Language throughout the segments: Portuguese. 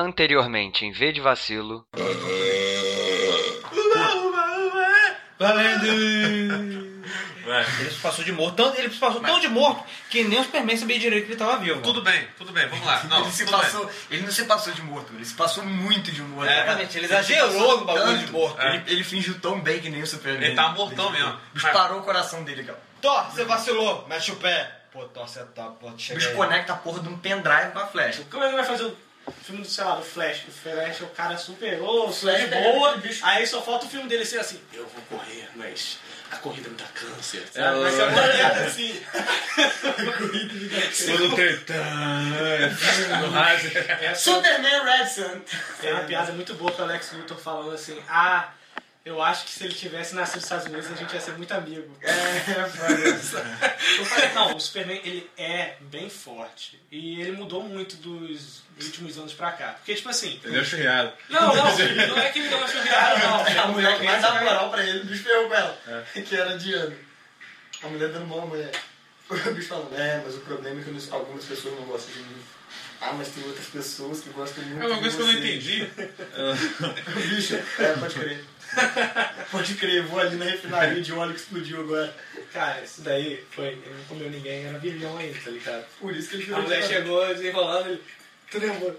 Anteriormente, em V de Vacilo. Valendo! Ele se passou de morto, tão, ele se passou tão de morto que nem o Superman sabia direito que ele tava vivo. Tudo bem, tudo bem, vamos lá. Não, ele, se tudo bem. passou, ele não se passou de morto, ele se passou muito de morto. É, Exatamente, ele exagerou no bagulho de morto. Ele, ele fingiu tão bem que nem o Superman. Ele tá mortão mesmo. O bicho parou o coração dele, cara. Thor, você vacilou, mexe o pé. Pô, Thor, você tá, pô, chega bicho conecta a porra de um pendrive com a flecha. Como é que vai fazer o filme do, sei lá, do Flash? O Flash é o cara super, ô, Flash de é boa, aí só falta o filme dele ser assim, eu vou correr, mas a corrida me dá câncer. É, sabe? Vai ser uma merda assim. Tudo tretando. No rádio. Superman Red Sun. Tem uma piada muito boa que o Alex Luthor falando assim, ah, eu acho que se ele tivesse nascido nos Estados Unidos a gente ia ser muito amigo. É. Eu falei, não, o Superman ele é bem forte. E ele mudou muito dos últimos anos pra cá. Porque, tipo assim. Entendeu? Churriado. Não, não, não é que ele deu uma churriada, não. A mulher que mais é- moral pra ele, o bicho ferrou com ela. Que era Diana. A mulher dando mão à mulher. O bicho falando, é, mas o problema é que algumas pessoas não gostam de mim. Ah, mas tem outras pessoas que gostam muito É uma coisa que eu não entendi. O bicho, é, pode crer. Pode crer, vou ali na refinaria de óleo que explodiu agora. Cara, isso daí foi. Ele não comeu ninguém, era vilão ainda, tá ligado? Por isso que ele A virou mulher ditador. chegou desenrolando, ele. Tu lembra?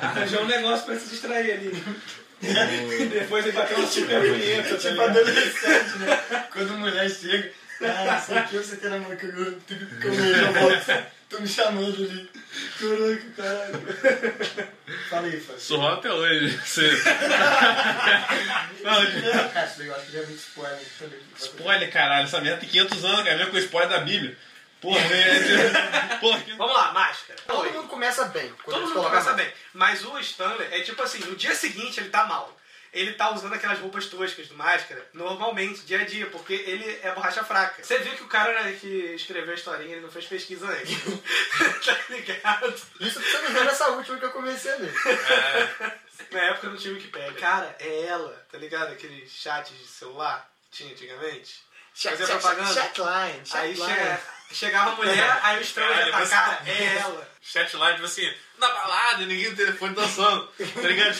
Arranjou um negócio pra se distrair ali. Depois ele bateu uma super bonita, tá Tipo adolescente, né? Quando a mulher chega, ah, não sei o que, você quer namorar que eu comer, já volto. Tô me chamando ali. Caraca, caralho. Fala aí, Fábio. Surrou até hoje. Você... Não, eu acho que já é muito spoiler. Spoiler, caralho. Essa merda tem 500 anos, cara. Mesmo com o spoiler da Bíblia. Porra, né? Porra, que... Vamos lá, máscara. Todo Oi. mundo começa bem. Todo mundo começa bem. Mas o Stanley é tipo assim, no dia seguinte ele tá mal. Ele tá usando aquelas roupas toscas do máscara normalmente, dia a dia, porque ele é borracha fraca. Você viu que o cara né, que escreveu a historinha, ele não fez pesquisa antes. tá ligado? Isso você não vê nessa última que eu comecei a ver. Na época não tinha Wikipedia. Cara, é ela, tá ligado? Aqueles chats de celular que tinha antigamente. Fazia propaganda. Chatline, Aí chatline. chega- chegava a mulher, aí o Stanley já tá, é ela. Chat live, tipo assim, na balada, ninguém no telefone dançando. Tá ligado?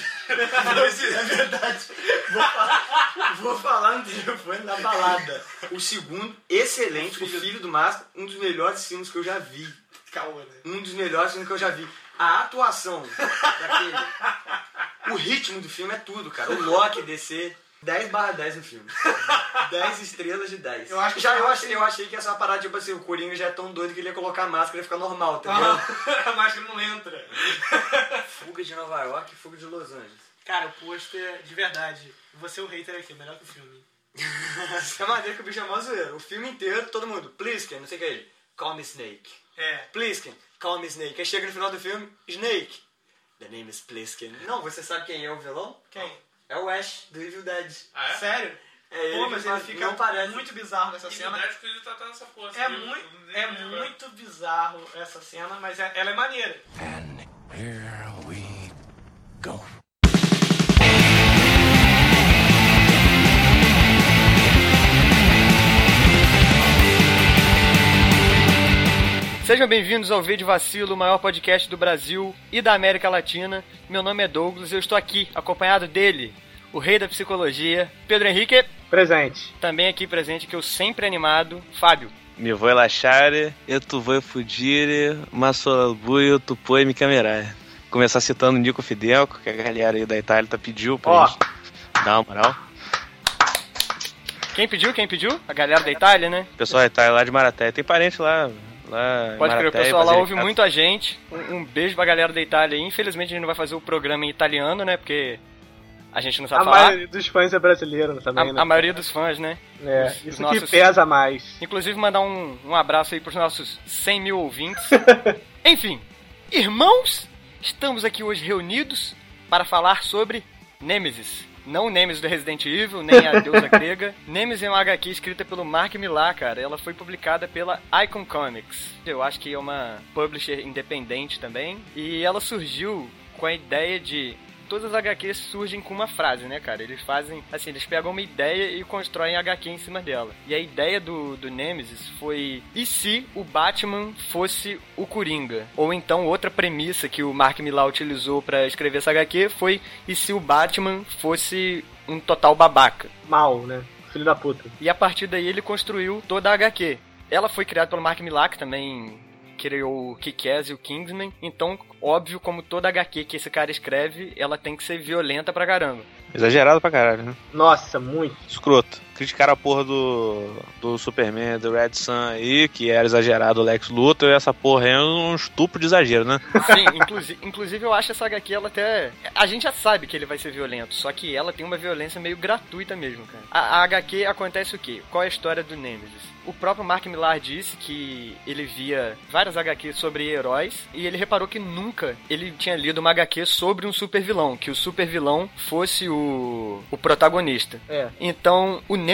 É verdade. Vou falar, vou falar no telefone na balada. O segundo, excelente. O Filho do Máscara, um dos melhores filmes que eu já vi. Calma, né? Um dos melhores filmes que eu já vi. A atuação daquele. O ritmo do filme é tudo, cara. O Loki descer. 10 barra 10 no filme. 10 estrelas de 10. Eu acho que já eu achei, eu achei que essa parada, tipo assim, o Coringa já é tão doido que ele ia colocar a máscara e ficar normal, tá ligado? Ah, a máscara não entra. Fuga de Nova York e fuga de Los Angeles. Cara, o pôster, de verdade, você é o hater aqui, melhor que o filme. É maneiro que o bicho é mó zoeiro. O filme inteiro, todo mundo, Plisken, não sei o que é ele. Call me Snake. É. Plisken, call me Snake. Aí chega no final do filme, Snake. The name is Plisken. Não, você sabe quem é o vilão? Quem? É o Ash, do Evil Dead. Ah, é? Sério? É ele Pô, que mas ele fica parece. muito bizarro nessa cena. verdade que ele tá tá nessa porra. É, assim, muito, é lembro. muito bizarro essa cena, mas é- ela é maneira. Sejam bem-vindos ao V de Vacilo, o maior podcast do Brasil e da América Latina. Meu nome é Douglas e eu estou aqui, acompanhado dele, o rei da psicologia, Pedro Henrique, Presente. também aqui presente, que eu sempre animado, Fábio. Mi vuoi lasciare e tu vuoi fuggire, ma solo buio tu puoi me camerar. Começar citando o Nico Fidenco, que a galera aí da Itália tá pediu pra Ó. gente dar uma moral. Quem pediu? Quem pediu? A galera da Itália, né? Pessoal da Itália lá de Maraté, tem parente lá, lá Pode crer, o pessoal lá ouve muito a gente. Um, um beijo pra galera da Itália aí. Infelizmente a gente não vai fazer o programa em italiano, né? Porque a gente não sabe A falar. maioria dos fãs é brasileiro também, A, né? a maioria dos fãs, né? É, os isso nossos- que pesa mais. Inclusive mandar um, um abraço aí pros nossos 100 mil ouvintes. Enfim, irmãos, estamos aqui hoje reunidos para falar sobre Nemesis. Não o Nemesis do Resident Evil, nem a deusa grega. Nemesis é uma HQ escrita pelo Mark Millar, cara. Ela foi publicada pela Icon Comics. Eu acho que é uma publisher independente também. E ela surgiu com a ideia de todas as HQs surgem com uma frase, né, cara? Eles fazem, assim, eles pegam uma ideia e constroem HQ em cima dela. E a ideia do, do Nemesis foi: e se o Batman fosse o Coringa? Ou então, outra premissa que o Mark Millar utilizou para escrever essa HQ foi: e se o Batman fosse um total babaca? Mal, né? Filho da puta. E a partir daí ele construiu toda a HQ. Ela foi criada pelo Mark Millar, que também criou o Kick-Ass e o Kingsman. Então, óbvio, como toda HQ que esse cara escreve, ela tem que ser violenta pra caramba. Exagerado pra caralho, né? Nossa, muito. Escroto. Criticaram a porra do, do Superman, do Red Sun aí, que era exagerado o Lex Luthor, e essa porra é um estupro de exagero, né? Sim, inclusive, inclusive eu acho essa HQ, ela até. A gente já sabe que ele vai ser violento, só que ela tem uma violência meio gratuita mesmo, cara. A, a HQ acontece o quê? Qual é a história do Nemesis? O próprio Mark Millar disse que ele via várias HQs sobre heróis e ele reparou que nunca ele tinha lido uma HQ sobre um super vilão, que o super vilão fosse o, o protagonista. É. Então, o Nemesis,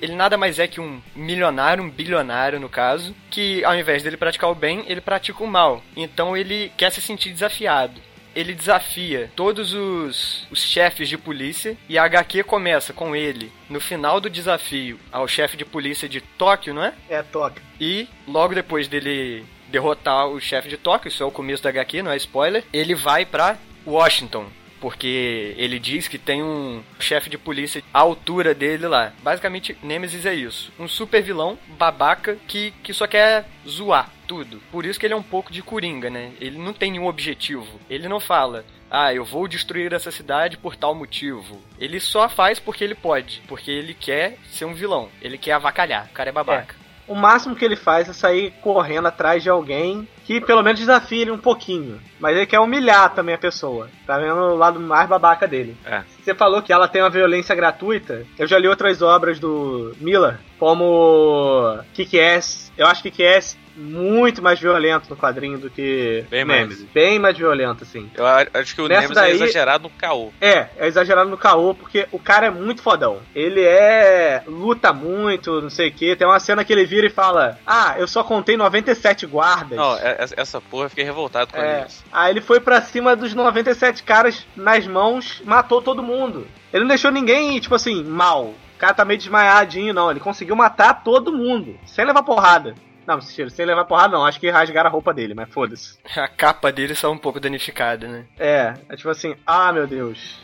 ele nada mais é que um milionário, um bilionário no caso, que ao invés dele praticar o bem, ele pratica o mal. Então ele quer se sentir desafiado. Ele desafia todos os, os chefes de polícia e a HQ começa com ele no final do desafio ao chefe de polícia de Tóquio, não é? É, toque. E logo depois dele derrotar o chefe de Tóquio, isso é o começo da HQ, não é spoiler, ele vai pra Washington. Porque ele diz que tem um chefe de polícia à altura dele lá. Basicamente, Nemesis é isso. Um super vilão, babaca, que, que só quer zoar tudo. Por isso que ele é um pouco de coringa, né? Ele não tem nenhum objetivo. Ele não fala, ah, eu vou destruir essa cidade por tal motivo. Ele só faz porque ele pode. Porque ele quer ser um vilão. Ele quer avacalhar. O cara é babaca. O máximo que ele faz é sair correndo atrás de alguém que pelo menos desafie ele um pouquinho. Mas ele quer humilhar também a pessoa. Tá vendo o lado mais babaca dele. É. Você falou que ela tem uma violência gratuita. Eu já li outras obras do Miller, como Kick-Ass. Eu acho que Kick-Ass muito mais violento no quadrinho do que Bem mais. Nemesis. Bem mais violento, assim. Eu acho que o Nessa Nemesis daí- é exagerado no caô. É, é exagerado no caô, porque o cara é muito fodão. Ele é. luta muito, não sei o que. Tem uma cena que ele vira e fala: Ah, eu só contei 97 guardas. Não, é- essa- essa porra eu fiquei revoltado com É. isso. Aí ele foi pra cima dos 97 caras nas mãos, matou todo mundo. Ele não deixou ninguém, tipo assim, mal. O cara tá meio desmaiadinho, não. Ele conseguiu matar todo mundo, sem levar porrada. Não, mentira, sem levar porrada não. Acho que rasgaram a roupa dele, mas foda-se. A capa dele só um pouco danificada, né? É, é tipo assim, ah meu Deus.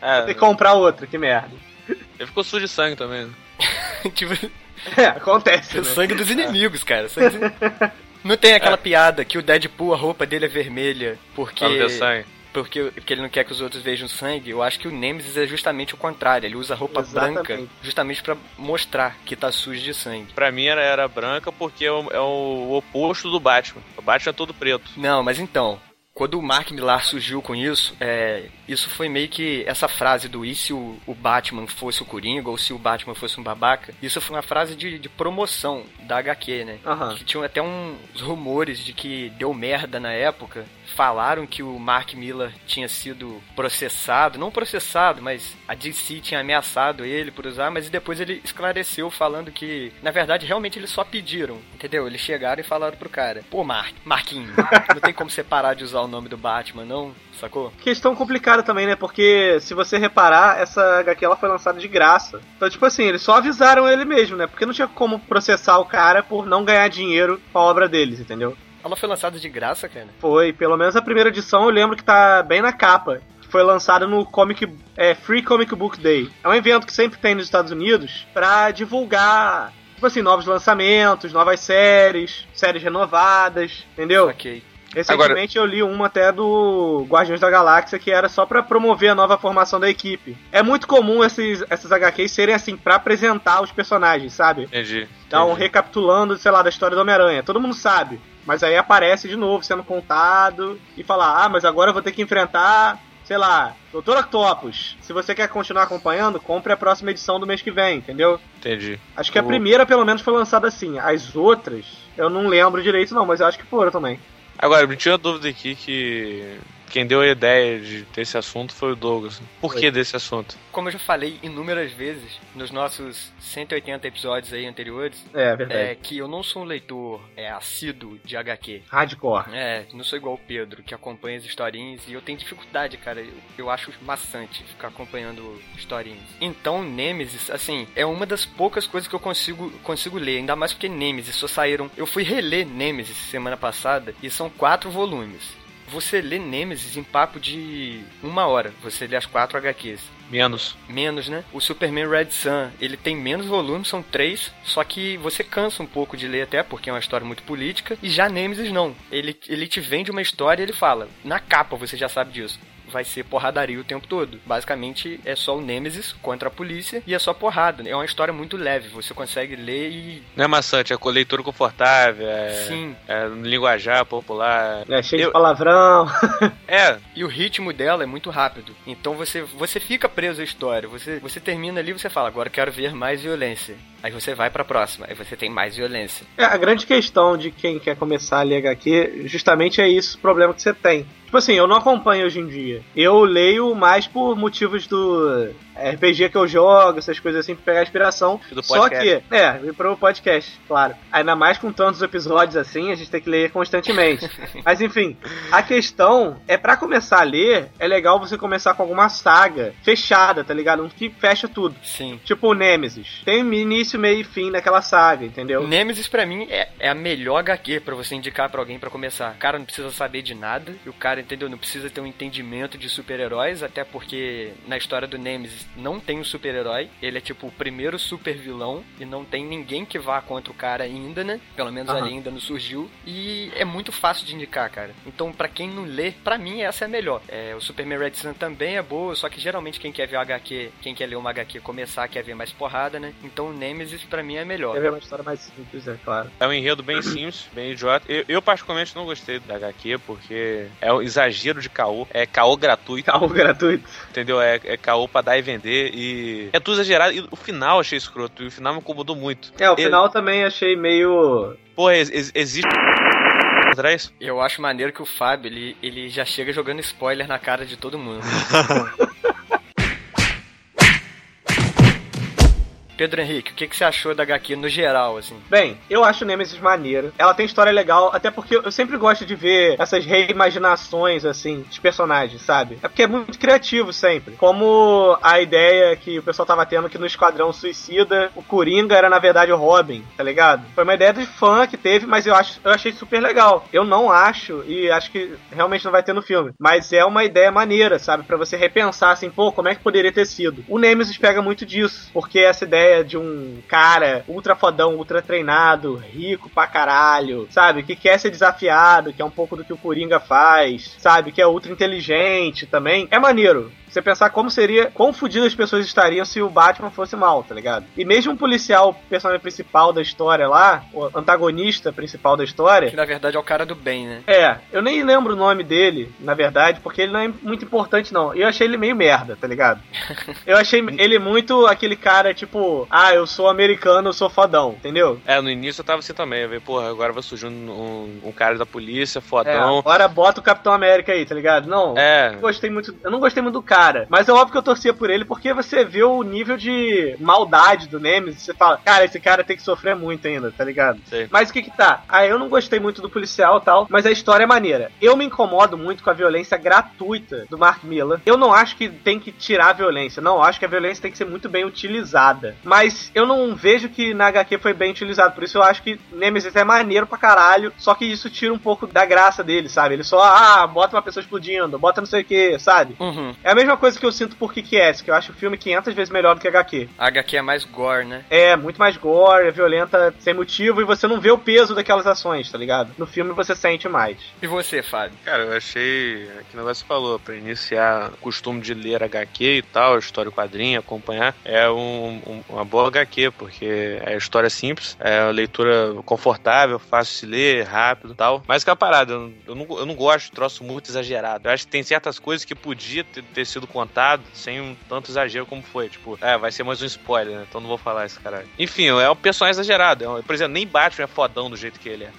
É, Tem que comprar outra, que merda. ele ficou sujo de sangue também. né? tipo, É, acontece, o né? sangue dos inimigos, cara. Sangue dos- Não tem aquela piada que o Deadpool, a roupa dele é vermelha porque, sangue. Porque, porque ele não quer que os outros vejam sangue. Eu acho que o Nemesis é justamente o contrário. Ele usa roupa Exatamente. branca justamente pra mostrar que tá sujo de sangue. Pra mim era, era branca porque é o, é o oposto do Batman. O Batman é todo preto. Não, mas então, quando o Mark Millar surgiu com isso, é, isso foi meio que essa frase do e se o, o Batman fosse o Coringa ou se o Batman fosse um babaca, isso foi uma frase de, de promoção da HQ, né? Aham. Que tinham até uns rumores de que deu merda na época. Falaram que o Mark Millar tinha sido processado, não processado, mas a DC tinha ameaçado ele por usar, mas depois ele esclareceu falando que, na verdade, realmente eles só pediram, entendeu? Eles chegaram e falaram pro cara, pô, Mark, Marquinho, não tem como você parar de usar o nome do Batman, não? Sacou? Questão complicada também, né? Porque se você reparar, essa HQ ela foi lançada de graça. Então, tipo assim, eles só avisaram ele mesmo, né? Porque não tinha como processar o cara por não ganhar dinheiro com a obra deles, entendeu? Ela foi lançada de graça, cara. Foi, pelo menos a primeira edição eu lembro que tá bem na capa. Foi lançada no Comic é, Free Comic Book Day. É um evento que sempre tem nos Estados Unidos pra divulgar, tipo assim, novos lançamentos, novas séries, séries renovadas, entendeu? Ok. Recentemente eu li uma até do Guardiões da Galáxia que era só pra promover a nova formação da equipe. É muito comum esses, essas HQs serem assim pra apresentar os personagens, sabe? Entendi. Então, entendi. recapitulando, sei lá, da história do Homem-Aranha. Todo mundo sabe. Mas aí aparece de novo sendo contado e falar: ah, mas agora eu vou ter que enfrentar, sei lá, Doutor Octopus. Se você quer continuar acompanhando, compre a próxima edição do mês que vem, entendeu? Entendi. Acho que a primeira, pelo menos, foi lançada assim. As outras, eu não lembro direito, não, mas eu acho que foram também. Agora, me uma dúvida aqui que. Quem deu a ideia de ter esse assunto foi o Douglas. Por que desse assunto? Como eu já falei inúmeras vezes nos nossos 180 episódios aí anteriores, É, verdade. é que eu não sou um leitor é, assíduo de HQ. Hardcore. É, não sou igual o Pedro, que acompanha as historinhas e eu tenho dificuldade, cara. Eu, eu acho maçante ficar acompanhando historinhas. Então, Nemesis, assim, é uma das poucas coisas que eu consigo, consigo ler, ainda mais porque Nemesis só saíram. Eu fui reler Nemesis semana passada e são quatro volumes. Você lê Nemesis em papo de uma hora. Você lê as quatro HQs. Menos. Menos, né? O Superman Red Sun, ele tem menos volumes, são três, só que você cansa um pouco de ler até, porque é uma história muito política. E já Nemesis não. Ele, ele te vende uma história e ele fala. Na capa você já sabe disso. Vai ser porradaria o tempo todo. Basicamente é só o Nemesis contra a polícia e é só porrada. É uma história muito leve. Você consegue ler e. Não é maçante, é com leitura confortável, é, Sim. é linguajar popular. É cheio Eu- de palavrão. É, E o ritmo dela é muito rápido. Então você, você fica preso à história. Você, você termina ali e você fala, agora quero ver mais violência. Aí você vai pra próxima. Aí você tem mais violência. É, a grande questão de quem quer começar a ler HQ, justamente é isso, o problema que você tem. Tipo assim, eu não acompanho hoje em dia. Eu leio mais por motivos do RPG que eu jogo, essas coisas assim, pra pegar inspiração. Do Só podcast. que, é, e pro podcast, claro. Ainda mais com tantos episódios assim, a gente tem que ler constantemente. Mas enfim, a questão é pra começar a ler, é legal você começar com alguma saga fechada, tá ligado? Um que fecha tudo. Sim. Tipo o Nemesis. Tem início, meio e fim daquela saga, entendeu? Nemesis pra mim é, é a melhor HQ pra você indicar pra alguém pra começar. O cara não precisa saber de nada, e o cara, entendeu? Não precisa ter um entendimento de super-heróis, até porque na história do Nemesis não tem um super-herói, ele é tipo o primeiro super vilão e não tem ninguém que vá contra o cara ainda, né? Pelo menos ali ainda não surgiu. E é muito fácil de indicar, cara. Então, pra quem não lê, pra mim essa é a melhor. É, o Superman Red Sun também é boa, só que geralmente quem quer ver o HQ, quem quer ler uma HQ começar, quer ver mais porrada, né? Então o Nemesis pra mim é melhor. Ser uma história mais simples, é claro. É um enredo bem simples, bem idiota. Eu, eu, particularmente não gostei da HQ, porque é um exagero de caô. É caô gratuito, Carro gratuito. entendeu? É, é caô pra dar e vender. E é tudo exagerado. E o final eu achei escroto. E o final me incomodou muito. É, o Ele- final também achei meio. Pô, ex- ex- existe. Eu acho maneiro que o Fábio, ele, ele já chega jogando spoiler na cara de todo mundo. Pedro Henrique, o que, que você achou da HQ no geral, assim? Bem, eu acho Nemesis maneiro. Ela tem história legal, até porque eu sempre gosto de ver essas reimaginações, assim, de personagens, sabe? É porque é muito criativo sempre. Como a ideia que o pessoal tava tendo que no Esquadrão Suicida, o Coringa era na verdade o Robin, tá ligado? Foi uma ideia de fã que teve, mas eu, acho, eu achei super legal. Eu não acho, e acho que realmente não vai ter no filme, mas é uma ideia maneira, sabe? Pra você repensar assim, pô, como é que poderia ter sido? O Nemesis pega muito disso, porque essa ideia de um cara ultra fodão, ultra treinado, rico pra caralho, sabe? Que quer ser desafiado, que é um pouco do que o Coringa faz, sabe? Que é ultra inteligente também. É maneiro. Você pensar como seria, quão fodidas as pessoas estariam se o Batman fosse mal, tá ligado? E mesmo um policial, o personagem principal da história lá, o antagonista principal da história, Que na verdade é o cara do bem, né? é, eu nem lembro o nome dele, na verdade, porque ele não é muito importante, não. Eu achei ele meio merda, tá ligado? Eu achei ele muito aquele cara, tipo, ah, eu sou americano, eu sou fodão, entendeu? É, no início eu tava assim também. Eu falei, porra, agora vai surgir um, um, cara da polícia, É, fodão. agora bota o Capitão América aí, tá ligado? Não. É, Eu gostei muito, eu não gostei muito do cara, mas é óbvio que eu torcia por ele porque você vê o nível de maldade do Nemesis, você fala, cara, esse cara tem que sofrer muito ainda, tá ligado? sei. Mas o que que tá? Ah, eu não gostei muito do policial e tal, mas a história é maneira. Eu me incomodo muito com a violência gratuita do Mark Miller. Eu não acho que tem que tirar a violência, não. Acho que a violência tem que ser muito bem utilizada. Mas eu não vejo que na HQ foi bem utilizado, por isso eu acho que Nemesis é maneiro pra caralho, só que isso tira um pouco da graça dele, sabe? Ele só, ah, bota uma pessoa explodindo, bota não sei o que, sabe? Uhum. É a mesma coisa que eu sinto por Kick-Ass, que eu acho o filme 500 vezes melhor do que HQ. A HQ é mais gore, né? É, muito mais gore, é violenta sem motivo e você não vê o peso daquelas ações, tá ligado? No filme você sente mais. E você, Fábio? Cara, eu achei. é Que o negócio falou, pra iniciar o costume de ler HQ e tal, história quadrinho, acompanhar, é um- um- uma boa HQ, porque é história simples, é uma leitura confortável, fácil de se ler, rápido e tal. Mas que a parada, eu, eu não, eu não gosto de troço muito exagerado. Eu acho que tem certas coisas que podia ter, ter sido contado sem um tanto exagero como foi. Tipo, é, vai ser mais um spoiler, né? Então não vou falar esse caralho. Enfim, é um personagem exagerado. É por exemplo, nem Batman é fodão do jeito que ele é.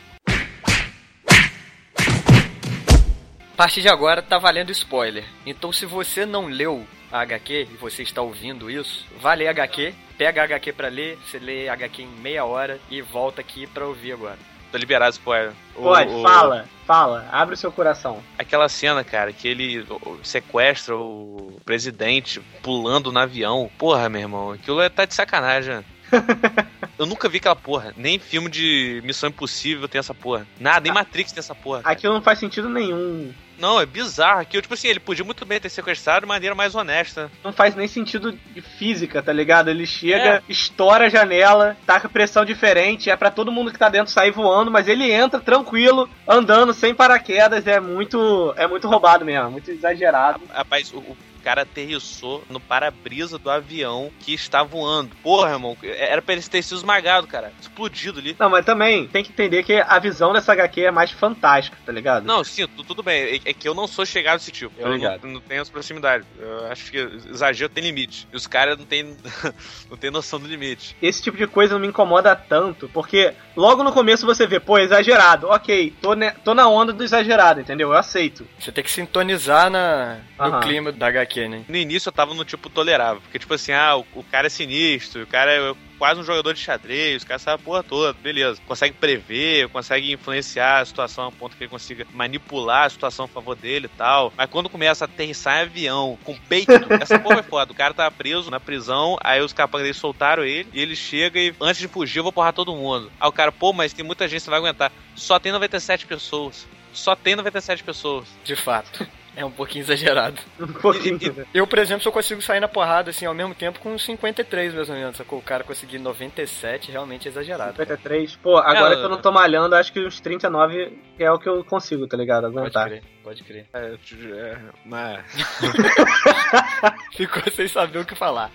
A partir de agora tá valendo spoiler. Então se você não leu a HQ e você está ouvindo isso, vá ler HQ, pega a HQ pra ler, você lê a HQ em meia hora e volta aqui pra ouvir agora. Tô liberado spoiler. O- Pode, o- fala, fala, abre o seu coração. Aquela cena, cara, que ele o- sequestra o presidente pulando no avião. Porra, meu irmão, aquilo é- tá de sacanagem. Eu nunca vi aquela porra. Nem filme de Missão Impossível tem essa porra. Nada, nem Matrix tem essa porra. cara. Aquilo não faz sentido nenhum. Não, é bizarro. Aquilo, tipo assim, ele podia muito bem ter sequestrado de maneira mais honesta. Não faz nem sentido de física, tá ligado? Ele chega, estoura a janela, taca pressão diferente, é pra todo mundo que tá dentro sair voando, mas ele entra tranquilo, andando sem paraquedas, é muito é muito roubado mesmo, muito exagerado. Rapaz, o cara aterrissou no para-brisa do avião que está voando. Porra, irmão, era pra ele ter sido esmagado, cara. Explodido ali. Não, mas também tem que entender que a visão dessa HQ é mais fantástica, tá ligado? Não, sim, tu- tudo bem. É, é que eu não sou chegado desse tipo. Eu Obrigado. não, não tenho essa proximidade. Eu acho que exagero tem limite. E os caras não têm não tem noção do limite. Esse tipo de coisa não me incomoda tanto, porque logo no começo você vê, pô, exagerado, ok, tô, ne- tô na onda do exagerado, entendeu? Eu aceito. Você tem que sintonizar na, no clima da HQ, né? No início eu tava no tipo tolerável. Porque, tipo assim, ah, o, o cara é sinistro, o cara é quase um jogador de xadrez, o cara sabe a porra toda, beleza. Consegue prever, consegue influenciar a situação a ponto que ele consiga manipular a situação a favor dele e tal. Mas quando começa a aterrissar em avião, com peito, essa porra é foda. O cara tava preso na prisão, aí os capangas dele soltaram ele, e ele chega e antes de fugir eu vou porrar todo mundo. Aí o cara, pô, mas tem muita gente, você vai aguentar. Só tem 97 pessoas. Só tem 97 pessoas. De fato. É um pouquinho exagerado. Um pouquinho. E- e- Eu, por exemplo, só consigo sair na porrada, assim, ao mesmo tempo com 53, mais ou menos. Sacou? O cara conseguir 97 realmente é exagerado. 53. Pô, agora É, que eu não tô malhando, acho que uns 39 é o que eu consigo, tá ligado? Pode Aguentar. crer, pode crer. É, é, mas... Ficou sem saber o que falar.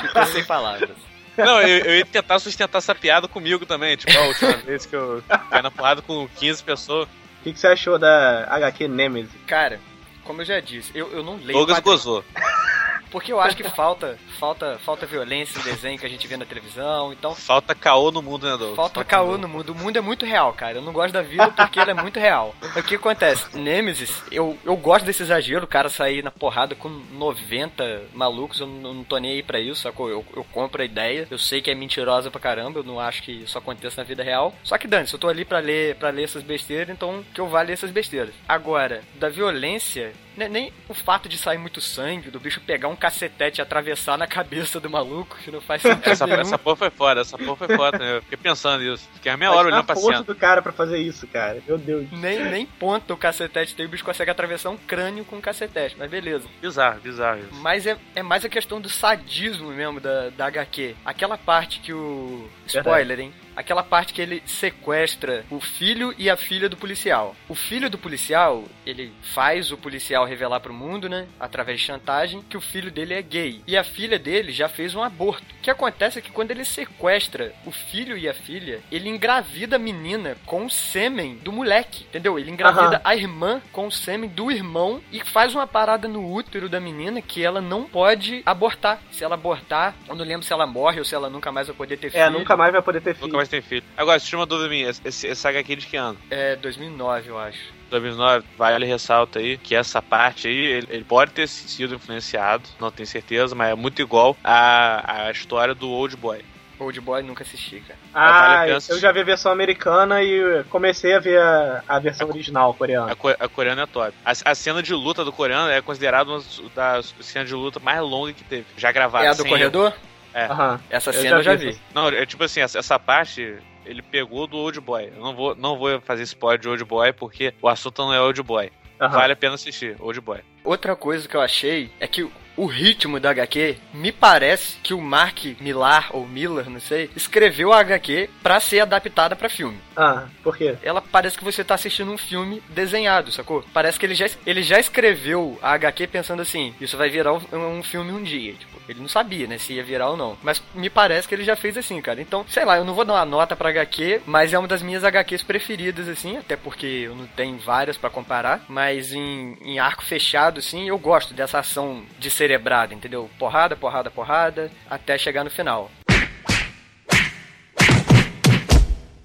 Ficou sem palavras. Não, eu, eu ia tentar sustentar essa piada comigo também. Tipo, a última vez que eu caí na porrada com 15 pessoas. O que, que você achou da HQ Nemesis? Cara, como eu já disse, eu, eu não leio Douglas quadrinho, gozou. porque eu acho que falta, falta, falta violência em desenho que a gente vê na televisão, então Falta caô no mundo, né, Douglas? Falta caô no mundo. O mundo é muito real, cara. Eu não gosto da vida porque ele é muito real. O que acontece? Nemesis, eu, eu gosto desse exagero, o cara sair na porrada com 90 malucos, eu não, não tô nem aí pra isso, sacou? Eu, eu compro a ideia, eu sei que é mentirosa pra caramba, eu não acho que isso aconteça na vida real. Só que, Dani, se eu tô ali pra ler, pra ler essas besteiras, então que eu vá ler essas besteiras. Agora, da violência, nem o fato de sair muito sangue, do bicho pegar um cacetete e atravessar na cabeça do maluco, que não faz sentido Essa, nenhum. essa porra foi foda, essa porra foi foda. né? Eu fiquei pensando nisso. Fiquei a meia hora olhando pra a força cena. do cara pra fazer isso, cara. Meu Deus. Nem, nem ponta o cacetete tem, o bicho consegue atravessar um crânio com um cacetete, mas beleza. Bizarro, bizarro isso. Mas é, é mais a questão do sadismo mesmo da, da HQ. Aquela parte que o. Spoiler, hein? Aquela parte que ele sequestra o filho e a filha do policial. O filho do policial, ele faz o policial revelar pro mundo, né? Através de chantagem, que o filho dele é gay. E a filha dele já fez um aborto. O que acontece é que quando ele sequestra o filho e a filha, ele engravida a menina com o sêmen do moleque, entendeu? Ele engravida Aham. a irmã com o sêmen do irmão e faz uma parada no útero da menina que ela não pode abortar. Se ela abortar, eu não lembro se ela morre ou se ela nunca mais vai poder ter filho. É, nunca mais vai poder ter filho. Mais tem filho. Agora, se tinha uma dúvida minha, esse, esse HQ de que ano? É 2009, eu acho. 2009, vale ressalta aí que essa parte aí, ele, ele pode ter sido influenciado, não tenho certeza, mas é muito igual à, à história do Old Boy. Old Boy nunca assisti, cara. Ah, Vale a eu já vi a versão americana e comecei a ver a, a versão original A, coreana. co- a coreana é top. A, a cena de luta do coreano é considerada uma das cenas de luta mais longas que teve, já gravada. É a do sem corredor? É. Essa Eu cena já eu já vi vi. Não, é tipo assim, essa, essa parte ele pegou do Old Boy. Eu não vou, não vou fazer spoiler de Old Boy porque o assunto não é Old Boy. Aham. Vale a pena assistir, Old Boy. Outra coisa que eu achei é que o ritmo da HQ me parece que o Mark Millar, ou Miller, não sei, escreveu a HQ pra ser adaptada pra filme. Ah, por quê? Ela parece que você tá assistindo um filme desenhado, sacou? Parece que ele já, ele já escreveu a HQ pensando assim, isso vai virar um, um filme um dia. Tipo, ele não sabia, né, se ia virar ou não. Mas me parece que ele já fez assim, cara. Então, sei lá, eu não vou dar uma nota pra HQ, mas é uma das minhas HQs preferidas, assim, até porque eu não tenho várias pra comparar. Mas em, em arco fechado, assim, eu gosto dessa ação descerebrada, entendeu? Porrada, porrada, porrada, até chegar no final.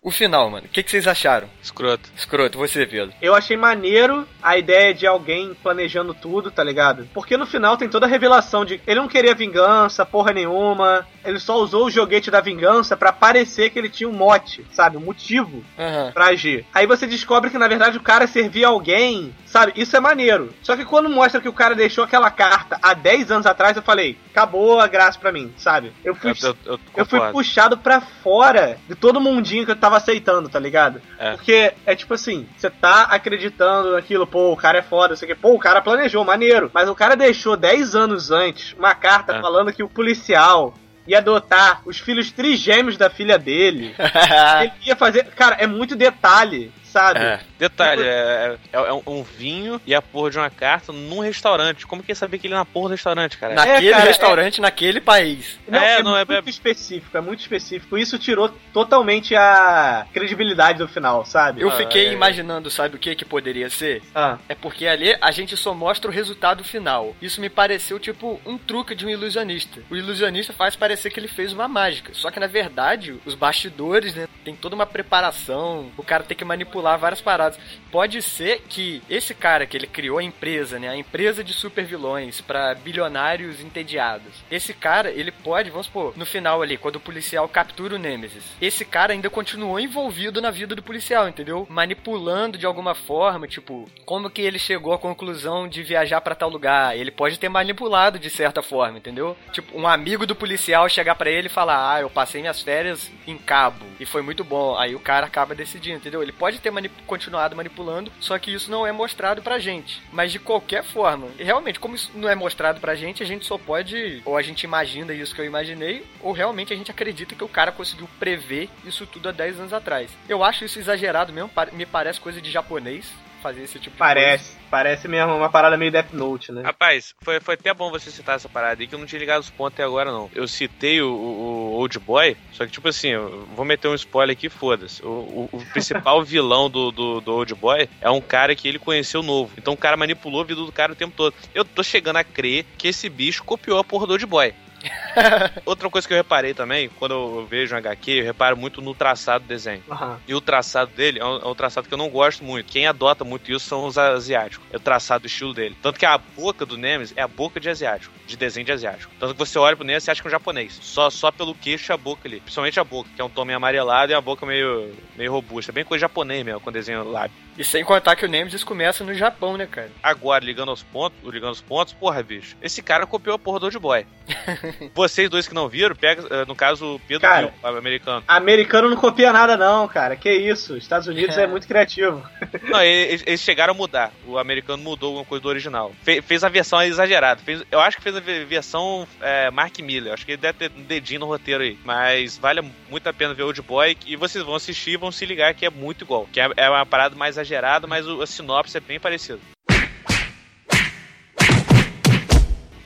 O final, mano. O que, que vocês acharam? Escroto. Escroto, você, Pedro. Eu achei maneiro a ideia de alguém planejando tudo, tá ligado? Porque no final tem toda a revelação de ele não queria vingança, porra nenhuma. Ele só usou o joguete da vingança pra parecer que ele tinha um mote, sabe? Um motivo Aham. pra agir. Aí você descobre que na verdade o cara servia alguém, sabe? Isso é maneiro. Só que quando mostra que o cara deixou aquela carta há 10 anos atrás, eu falei, acabou a graça pra mim, sabe? Eu fui, Eu, eu, eu eu fui puxado pra fora de todo mundinho que eu tava aceitando, tá ligado? É. Porque é tipo assim, você tá acreditando naquilo, pô, o cara é foda, sei que, pô, o cara planejou, maneiro. Mas o cara deixou 10 anos antes uma carta É. falando que o policial ia adotar os filhos trigêmeos da filha dele. Ele ia fazer. Cara, é muito detalhe, sabe? É. Detalhe, é, é, é um- vinho e a porra de uma carta num restaurante. Como que ia saber que ele é na porra do restaurante, cara? Naquele cara, restaurante, naquele país. Não, É, é, não, é- muito específico, é muito específico. Isso tirou totalmente a credibilidade do final, sabe? Eu Ah, fiquei é. imaginando, sabe o que que poderia ser? Ah, É porque ali a gente só mostra o resultado final. Isso me pareceu tipo um truque de um ilusionista. O ilusionista faz parecer que ele fez uma mágica. Só que na verdade, os bastidores, né, tem toda uma preparação. O cara tem que manipular várias paradas. Pode ser que esse cara que ele criou a empresa, né, a empresa de super vilões para bilionários entediados. Esse cara, ele pode, vamos supor, no final ali, quando o policial captura o Nemesis, esse cara ainda continuou envolvido na vida do policial, entendeu? Manipulando de alguma forma, tipo, como que ele chegou à conclusão de viajar pra tal lugar? Ele pode ter manipulado de certa forma, entendeu? Tipo, um amigo do policial chegar pra ele e falar: "Ah, eu passei minhas férias em Cabo e foi muito bom". Aí o cara acaba decidindo, entendeu? Ele pode ter manip- continuado manipulando, só que isso não é mostrado pra gente. Mas de qualquer forma, realmente, como isso não é mostrado pra gente, a gente só pode ou a gente imagina isso que eu imaginei, ou realmente a gente acredita que o cara conseguiu prever isso tudo há 10 anos atrás. Eu acho isso exagerado mesmo, me parece coisa de japonês fazer esse tipo de coisa. parece. Parece mesmo uma parada meio Death Note, né? Rapaz, foi, foi até bom você citar essa parada aí, que eu não tinha ligado os pontos até agora, não. Eu citei o, o, o Old Boy, só que, tipo assim, eu vou meter um spoiler aqui, foda-se. O, o- o principal vilão do, do, do Old Boy é um cara que ele conheceu novo. Então o cara manipulou a vida do cara o tempo todo. Eu tô chegando a crer que esse bicho copiou a porra do Old Boy. Outra coisa que eu reparei também, quando eu vejo um HQ, eu reparo muito no traçado do desenho. Aham. E o traçado dele é um, é um traçado que eu não gosto muito. Quem adota muito isso são os asiáticos. É o traçado do estilo dele. Tanto que a boca do Nemesis é a boca de asiático, de desenho de asiático. Tanto que você olha pro Nemesis e acha que é um japonês. Só, só pelo queixo e a boca ali. Principalmente a boca, que é um tom meio amarelado e a boca meio, meio robusta. É bem coisa japonês mesmo, com desenho lábio. E sem contar que o Nemesis começa no Japão, né, cara? Agora, ligando aos pontos, ligando os pontos, porra, bicho. Esse cara copiou a porra do Old Boy. Vocês dois que não viram, pega, eh, no caso, o Pedro Cara. viu, o americano. Americano não copia nada, não, cara. Que isso? Estados Unidos é muito criativo. Não, eles, eles chegaram a mudar. O americano mudou alguma coisa do original. Fe- fez a versão exagerada. Fez, eu acho que fez a ve- versão é, Mark Miller. Acho que ele deve ter um dedinho no roteiro aí. Mas vale muito a pena ver Old Boy. E vocês vão assistir e vão se ligar que é muito igual. Que é, é uma parada mais exagerada, mas o, a sinopse é bem parecida.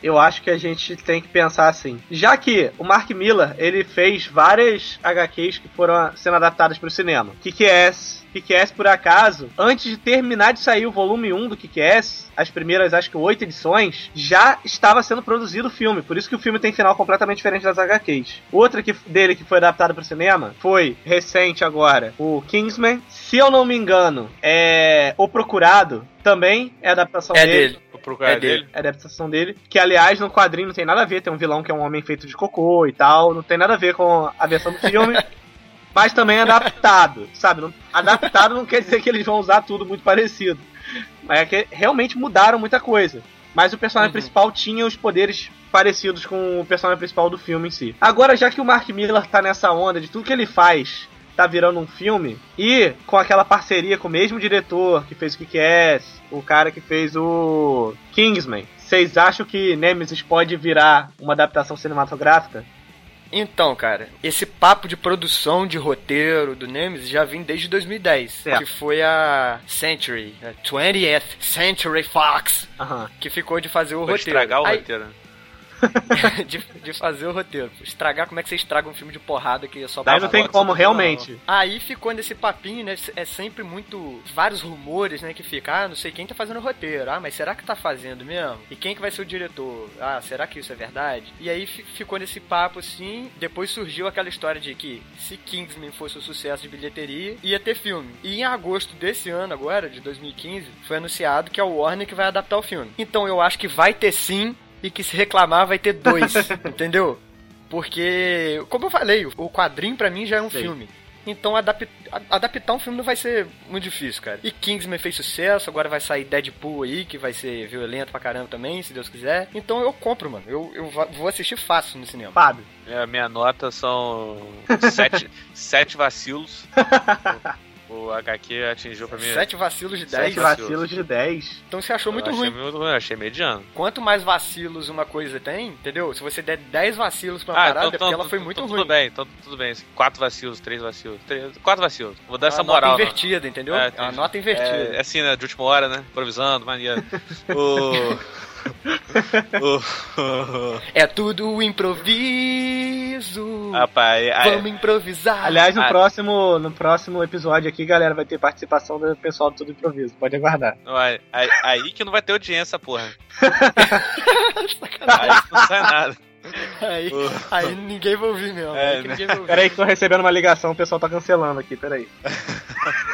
Eu acho que a gente tem que pensar assim. Já que o Mark Miller, ele fez várias HQs que foram sendo adaptadas para o cinema. Kick-Ass, Kick-Ass, por acaso, antes de terminar de sair o volume 1 do Kick-Ass, as primeiras, acho que oito edições, já estava sendo produzido o filme. Por isso que o filme tem final completamente diferente das HQs. Outra que, dele que foi adaptada para o cinema foi, recente agora, o Kingsman. Se eu não me engano, é O Procurado, também é adaptação É dele. dele. Procurar É dele. dele. É a adaptação dele. Que, aliás, no quadrinho não tem nada a ver. Tem um vilão que é um homem feito de cocô e tal. Não tem nada a ver com a versão do filme. mas também adaptado, sabe? Não- adaptado não quer dizer que eles vão usar tudo muito parecido. Mas é que realmente mudaram muita coisa. Mas o personagem Uhum. principal tinha os poderes parecidos com o personagem principal do filme em si. Agora, já que o Mark Miller tá nessa onda de tudo que ele faz tá virando um filme, e com aquela parceria com o mesmo diretor que fez o Kick-Ass, o cara que fez o Kingsman, vocês acham que Nemesis pode virar uma adaptação cinematográfica? Então, cara, esse papo de produção de roteiro do Nemesis já vem desde 2010, Certo. que foi a Century, a 20th Century Fox, Aham. que ficou de fazer o Pode roteiro. estragar o Aí- roteiro. de, de fazer o roteiro. Estragar, como é que você estraga um filme de porrada que é só Daí não tem como, realmente. Aí ficou nesse papinho, né? É sempre muito. Vários rumores, né? Que fica, ah, não sei quem tá fazendo o roteiro. Ah, mas será que tá fazendo mesmo? E quem que vai ser o diretor? Ah, será que isso é verdade? E aí fi- ficou nesse papo assim. Depois surgiu aquela história de que se Kingsman fosse um sucesso de bilheteria, ia ter filme. E em agosto desse ano, agora, de 2015, foi anunciado que é o Warner que vai adaptar o filme. Então eu acho que vai ter sim. E que se reclamar vai ter dois, entendeu? Porque, como eu falei, o quadrinho pra mim já é um Sei. filme. Então adap- a- adaptar um filme não vai ser muito difícil, cara. E Kingsman fez sucesso, agora vai sair Deadpool aí, que vai ser violento pra caramba também, se Deus quiser. Então eu compro, mano. Eu, eu vou assistir fácil no cinema. Fábio. É, a minha nota são sete, sete vacilos. O, HQ atingiu pra mim. Sete vacilos de Sete 10. Sete vacilos. vacilos de 10. Então você achou muito achei ruim. Muito ruim, eu achei mediano. Quanto mais vacilos uma coisa tem, entendeu? Se você der 10 vacilos pra uma Ah, parada, então, é porque então, ela foi então, muito então ruim. Tudo bem, então tudo bem. Quatro vacilos, três vacilos. Três, quatro vacilos. Vou dar É essa uma moral. nota né? invertida, entendeu? É, É, uma entendi. nota invertida. É, é assim, né? De última hora, né? Improvisando, maneiro. o... É tudo improviso. Rapaz, Vamos improvisar. Aliás, no, Ah. próximo, no próximo episódio aqui, galera, vai ter participação do pessoal do Tudo Improviso. Pode aguardar. aí, aí- aí que não vai ter audiência, porra. aí não sai nada. Aí, aí ninguém vai ouvir mesmo. É, aí que né? ninguém vai ouvir. Peraí que tô recebendo uma ligação, o pessoal tá cancelando aqui, peraí.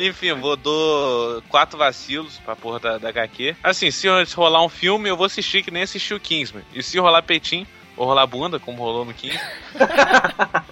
Enfim, vou dou quatro vacilos pra porra da, da HQ. Assim, se, rolar um filme, eu vou assistir que nem assisti o Kingsman. E se rolar peitinho, ou rolar bunda, como rolou no Kingsman.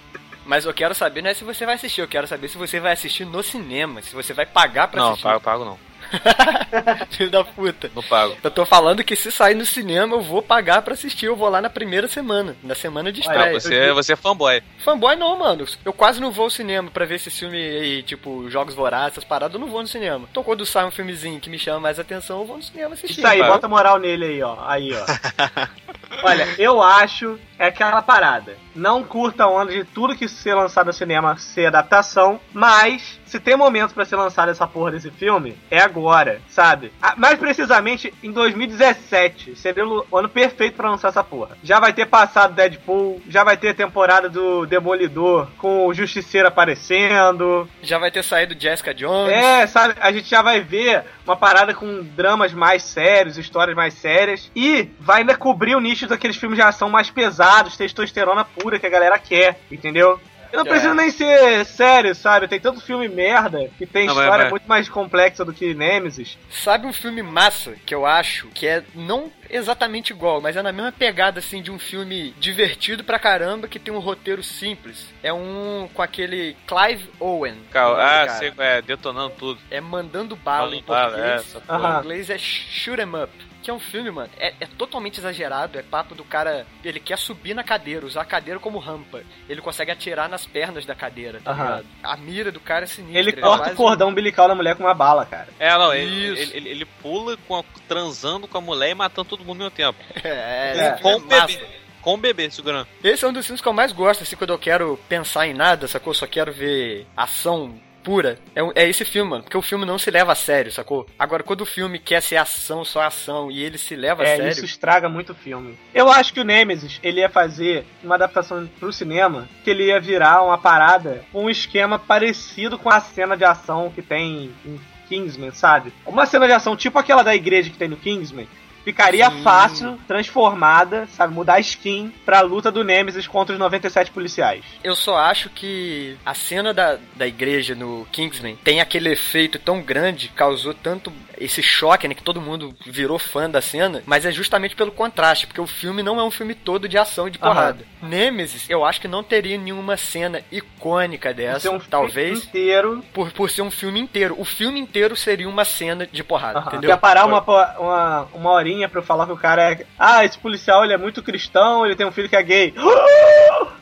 Mas eu quero saber não é se você vai assistir, eu quero saber se você vai assistir no cinema, se você vai pagar pra não, assistir. pago, pago não. Filho da puta. Não pago. Eu tô falando que se sair no cinema, eu vou pagar pra assistir. Eu vou lá na primeira semana, na semana de estreia. Ah, você, você é fanboy. Fanboy não, mano. Eu quase não vou ao cinema pra ver esse filme aí, tipo, Jogos Vorazes, essas paradas, eu não vou no cinema. Então quando sai um filmezinho que me chama mais atenção, eu vou no cinema assistir. Isso aí, bota moral nele aí, ó. Aí, ó. Olha, eu acho é aquela parada. Não curta a onda de tudo que ser lançado no cinema ser adaptação, mas se tem momento pra ser lançado essa porra desse filme, é agora, sabe? Ah, Mais precisamente em 2017. Seria o ano perfeito pra lançar essa porra. Já vai ter passado Deadpool, já vai ter a temporada do Demolidor com o Justiceiro aparecendo. Já vai ter saído Jessica Jones. É, sabe, a gente já vai ver uma parada com dramas mais sérios, histórias mais sérias. E vai ainda cobrir o nicho daqueles filmes de ação mais pesados, testosterona pura que a galera quer, entendeu? Eu não É. preciso nem ser sério, sabe? Tem tanto filme merda que tem Não, história mas- muito mais complexa do que Nemesis. Sabe um filme massa que eu acho que é não exatamente igual, mas é na mesma pegada assim de um filme divertido pra caramba que tem um roteiro simples. É um com aquele Clive Owen. Cal- nome ah, sei, é, detonando tudo. É Mandando Bala em português. é. Em inglês é Shoot 'em Up. Que é um filme, mano, é, é totalmente exagerado. É papo do cara. Ele quer subir na cadeira, usar a cadeira como rampa. Ele consegue atirar nas pernas da cadeira, tá Aham. ligado? A mira do cara é sinistra. Ele é corta quase o cordão umbilical da mulher com uma bala, cara. É, não, ele, Isso. ele, ele, ele pula com a- transando com a mulher e matando todo mundo ao mesmo tempo. É, É. Com filme é massa. bebê. Com o bebê segurando. Esse é um dos filmes que eu mais gosto, assim, quando eu quero pensar em nada, sacou? Só quero ver ação pura. É, é esse filme, mano. Porque o filme não se leva a sério, sacou? Agora, quando o filme quer ser ação, só ação, e ele se leva a É, sério. isso estraga muito o filme. Eu acho que o Nemesis, ele ia fazer uma adaptação pro cinema, que ele ia virar uma parada com um esquema parecido com a cena de ação que tem em Kingsman, sabe? Uma cena de ação tipo aquela da igreja que tem no Kingsman. Ficaria Sim. fácil, transformada, sabe? Mudar a skin pra luta do Nemesis contra os 97 policiais. Eu só acho que a cena da, da igreja no Kingsman tem aquele efeito tão grande, causou tanto esse choque, né? Que todo mundo virou fã da cena, mas é justamente pelo contraste, porque o filme não é um filme todo de ação e de Aham. porrada. Nemesis, eu acho que não teria nenhuma cena icônica dessa, um filme talvez. inteiro. por, por ser um filme inteiro. O filme inteiro seria uma cena de porrada, Aham. entendeu? Ia parar uma, uma, uma horinha pra eu falar que o cara é. Ah, esse policial ele é muito cristão, ele tem um filho que é gay.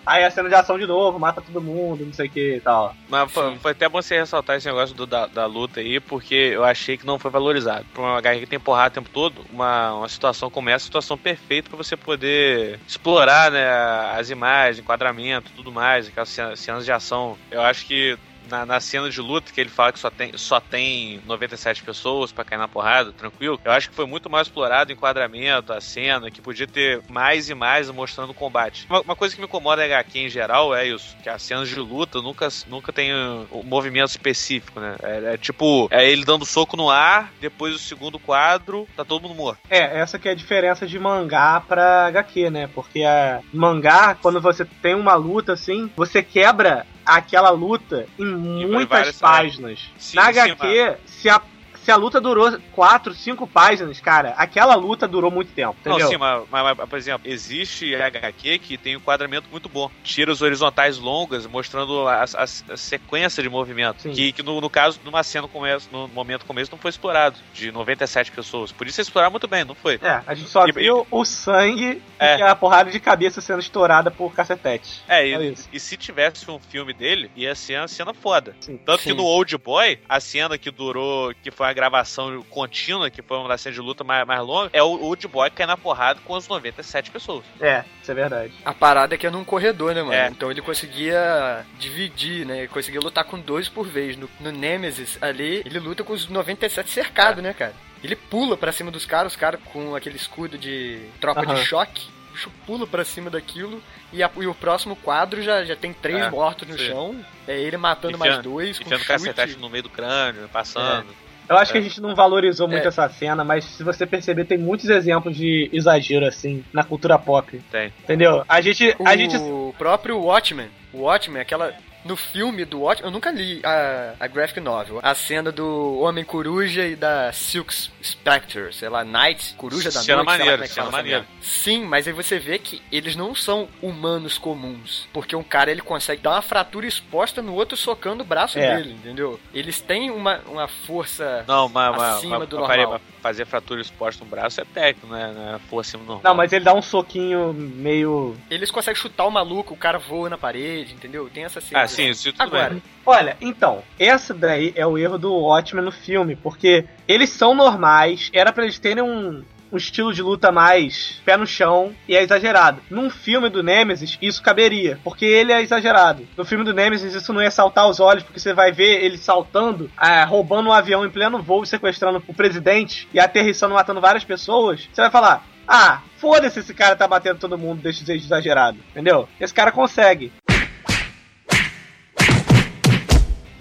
Aí a cena de ação de novo, mata todo mundo, não sei o que e tal. Mas foi, foi até bom você ressaltar esse negócio do- da, da luta aí, porque eu achei que não foi valorizado. Pra uma HQ que tem porrada o tempo todo, uma, uma situação como essa, situação perfeita pra você poder explorar, né, as imagens, enquadramento, tudo mais, aquelas cenas de ação. Eu acho que na, na cena de luta que ele fala que só tem, só tem 97 pessoas pra cair na porrada, tranquilo. Eu acho que foi muito mais explorado o enquadramento, a cena, que podia ter mais e mais mostrando o combate. Uma, uma coisa que me incomoda é aqui em geral é isso, que as cenas de luta nunca, nunca tem um movimento específico, né? É, é tipo, é ele dando soco no ar, depois o segundo quadro, tá todo mundo morto. É, essa que é a diferença de mangá pra HQ, né? Porque a mangá, quando você tem uma luta assim, você quebra aquela luta em muitas páginas. Sim, Na sim, HQ, se a, se a luta durou 4, 5 páginas, cara, aquela luta durou muito tempo, entendeu? Não, sim, mas, mas- mas, por exemplo, existe HQ que tem um enquadramento muito bom. Tiras horizontais longas, mostrando a, a- a sequência de movimento. Sim. Que, que no, no caso, numa cena como essa, no momento como esse, não foi explorado. De 97 pessoas. Por isso explorar muito bem, não foi. É, a gente só E- viu o sangue É. e a porrada de cabeça sendo estourada por cacetete. É, Só e, isso. e se tivesse um filme dele, ia ser uma cena foda. Sim. Tanto Sim. que no Old Boy, a cena que durou, que foi uma gravação contínua, que foi uma das cenas de luta mais, mais longa, é o Old Boy cair na porrada com as 97 pessoas. É, isso é verdade. A parada é que é num corredor, né, mano? É. Então ele conseguia dividir, né? Ele conseguia lutar com dois por vez. No, no Nemesis, ali, ele luta com os 97 cercados, né, cara? Ele pula pra cima dos caras, os caras com aquele escudo de tropa Aham. de choque. o bicho Pula pra cima daquilo e, a- e o próximo quadro já, já tem três É, mortos no sim. chão. É ele matando mais Enfiando- dois com Enfiando chute. cacetete no meio do crânio, passando. Eu acho que a gente não valorizou muito É. essa cena, mas se você perceber, tem muitos exemplos de exagero, assim, na cultura pop. Tem. Entendeu? A gente. O A gente próprio Watchmen. O Watchmen, aquela. No filme do Watchmen, eu nunca li a, a graphic novel. A cena do Homem Coruja e da Silk Spectre, sei lá, Night, Coruja da Cena Noite, sei lá como é que fala. Sim, mas aí você vê que eles não são humanos comuns. Porque um cara, ele consegue dar uma fratura exposta no outro socando o braço É. dele, entendeu? Eles têm uma, uma força... Não, mas, Acima mas, do mas peraí, normal. mas fazer fratura exposta no braço é técnico, né? Não é força normal. Não, mas ele dá um soquinho meio. Eles conseguem chutar o maluco, o cara voa na parede, entendeu? Tem essa cena. Ah, sim, isso tudo Agora, bem. Olha, então, essa daí é o erro do Watchmen no filme, porque eles são normais, era pra eles terem um, um estilo de luta mais pé no chão e é exagerado. Num filme do Nemesis, isso caberia, porque ele é exagerado. No filme do Nemesis, isso não ia saltar os olhos, porque você vai ver ele saltando, ah, roubando um avião em pleno voo, sequestrando o presidente e aterrissando, matando várias pessoas. Você vai falar. Ah, foda-se esse cara tá batendo todo mundo desse jeito exagerado, entendeu? Esse cara consegue.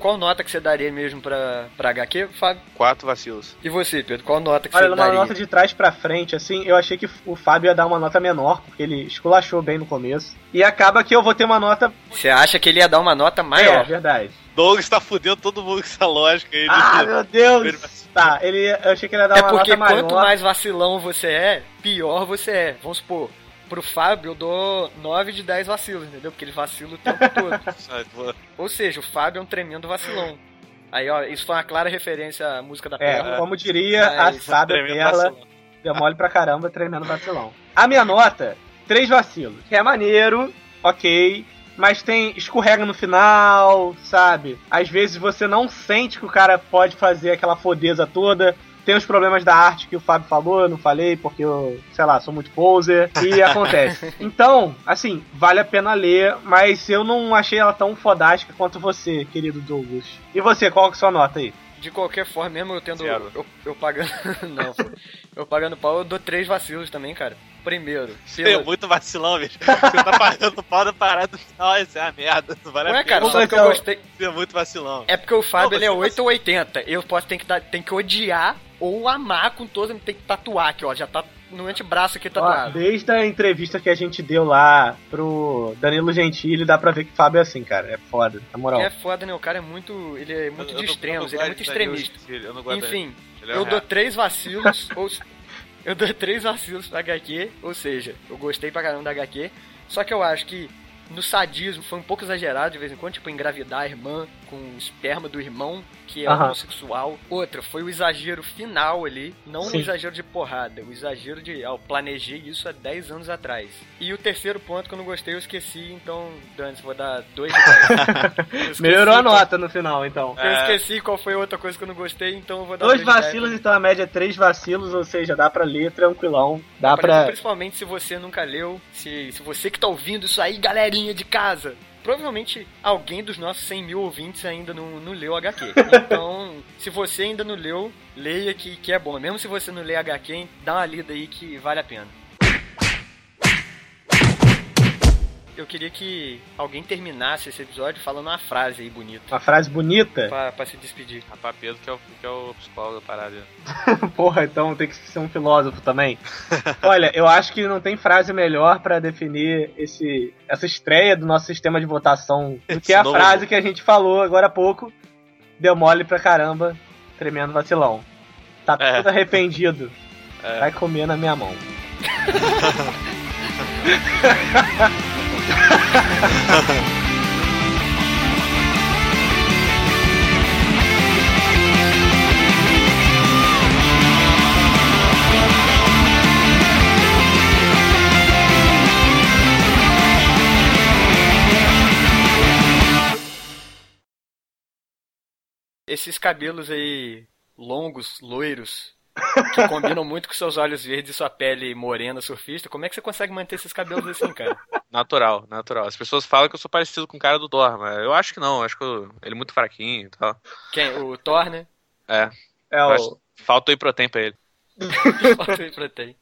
Qual nota que você daria mesmo pra, pra HQ, Fábio? Quatro vacilos. E você, Pedro? Qual nota que Olha, você numa daria? nota de trás pra frente, assim, eu achei que o Fábio ia dar uma nota menor, porque ele esculachou bem no começo. E acaba que eu vou ter uma nota. Você acha que ele ia dar uma nota É, maior? verdade. Douglas tá fudendo todo mundo com essa lógica aí. Ah, de- meu Deus! Ele- Tá, ele, eu achei que ele ia dar É uma porque nota quanto maior. mais vacilão você é, pior você é. Vamos supor, pro Fábio eu dou 9 de 10 vacilos, entendeu? Porque ele vacila o tempo todo. Ou seja, o Fábio é um tremendo vacilão. Aí, ó, isso foi uma clara referência à música da É, Perla. como diria a Mas, sábia tremendo Perla, vacilão. deu mole pra caramba, tremendo vacilão. A minha nota, três vacilos. Que é maneiro, ok, mas tem escorrega no final, sabe? Às vezes você não sente que o cara pode fazer aquela fodeza toda. Tem os problemas da arte que o Fábio falou, eu não falei, porque eu, sei lá, sou muito poser. E acontece. Então, assim, vale a pena ler, mas eu não achei ela tão fodástica quanto você, querido Douglas. E você, qual que é a sua nota aí? De qualquer forma, mesmo eu tendo. Zero. Eu, eu pagando. não, eu pagando pau, eu dou três vacilos também, cara. Primeiro, Você é muito vacilão, bicho. Você tá pagando pau da parada no final, isso é uma merda. Não vale Ué, a cara, pena. só que eu Então- gostei. Você é muito vacilão. É porque o Fábio Não, ele é você 8 ou 80. Eu posso ter que, dar, tem que odiar ou amar com todo. Tem que tatuar aqui, ó. Já tá no antebraço aqui Ó, tatuado. desde a entrevista que a gente deu lá pro Danilo Gentili, dá pra ver que o Fábio é assim, cara. É foda, na moral. É foda, né? O cara é muito. Ele é muito Eu- eu de não- extremos, eu ele é não muito extremista. Eu não Enfim, Ele é um eu dou três vacilos, ou. Eu dou três vacilos pra HQ, ou seja, eu gostei pra caramba da HQ, só que eu acho que no sadismo foi um pouco exagerado de vez em quando, tipo, engravidar a irmã com o esperma do irmão, que é Aham. homossexual. Outra, foi o exagero final ali, não Sim. o exagero de porrada, o exagero de, ó, eu planejei isso há 10 anos atrás. E o terceiro ponto que eu não gostei, eu esqueci, então, Dantes, vou dar dois de 10. Eu esqueci Melhorou a nota no final, então. Eu esqueci qual foi a outra coisa que eu não gostei, então eu vou dar Dois dois de 10 vacilos, então a média é três vacilos, ou seja, dá pra ler tranquilão. Dá Pra- pra. Principalmente se você nunca leu, se, se você que tá ouvindo isso aí, galerinha de casa, provavelmente alguém dos nossos 100 mil ouvintes ainda não, não leu HQ. Então, se você ainda não leu, leia que, que é bom. Mesmo se você não lê HQ, dá uma lida aí que vale a pena. Eu queria que alguém terminasse esse episódio falando uma frase aí bonita. Uma frase bonita? Pra, pra se despedir. Rapaz, Pedro que é o, que é o psicólogo da parada. Porra, então tem que ser um filósofo também. Olha, eu acho que não tem frase melhor pra definir esse, essa estreia do nosso sistema de votação do que a Novo. frase que a gente falou agora há pouco. Deu mole pra caramba, tremendo vacilão. Tá É. todo arrependido. É. Vai comer na minha mão. Esses cabelos aí longos, loiros, que combinam muito com seus olhos verdes e sua pele morena surfista, como é que você consegue manter esses cabelos assim, cara? Natural, natural. As pessoas falam que eu sou parecido com o cara do Thor, mas eu acho que não. Eu acho que eu- ele é muito fraquinho e tal. Quem? O Thor, né? É. É o. Falta o protein pra ele. Falta aí pra tem.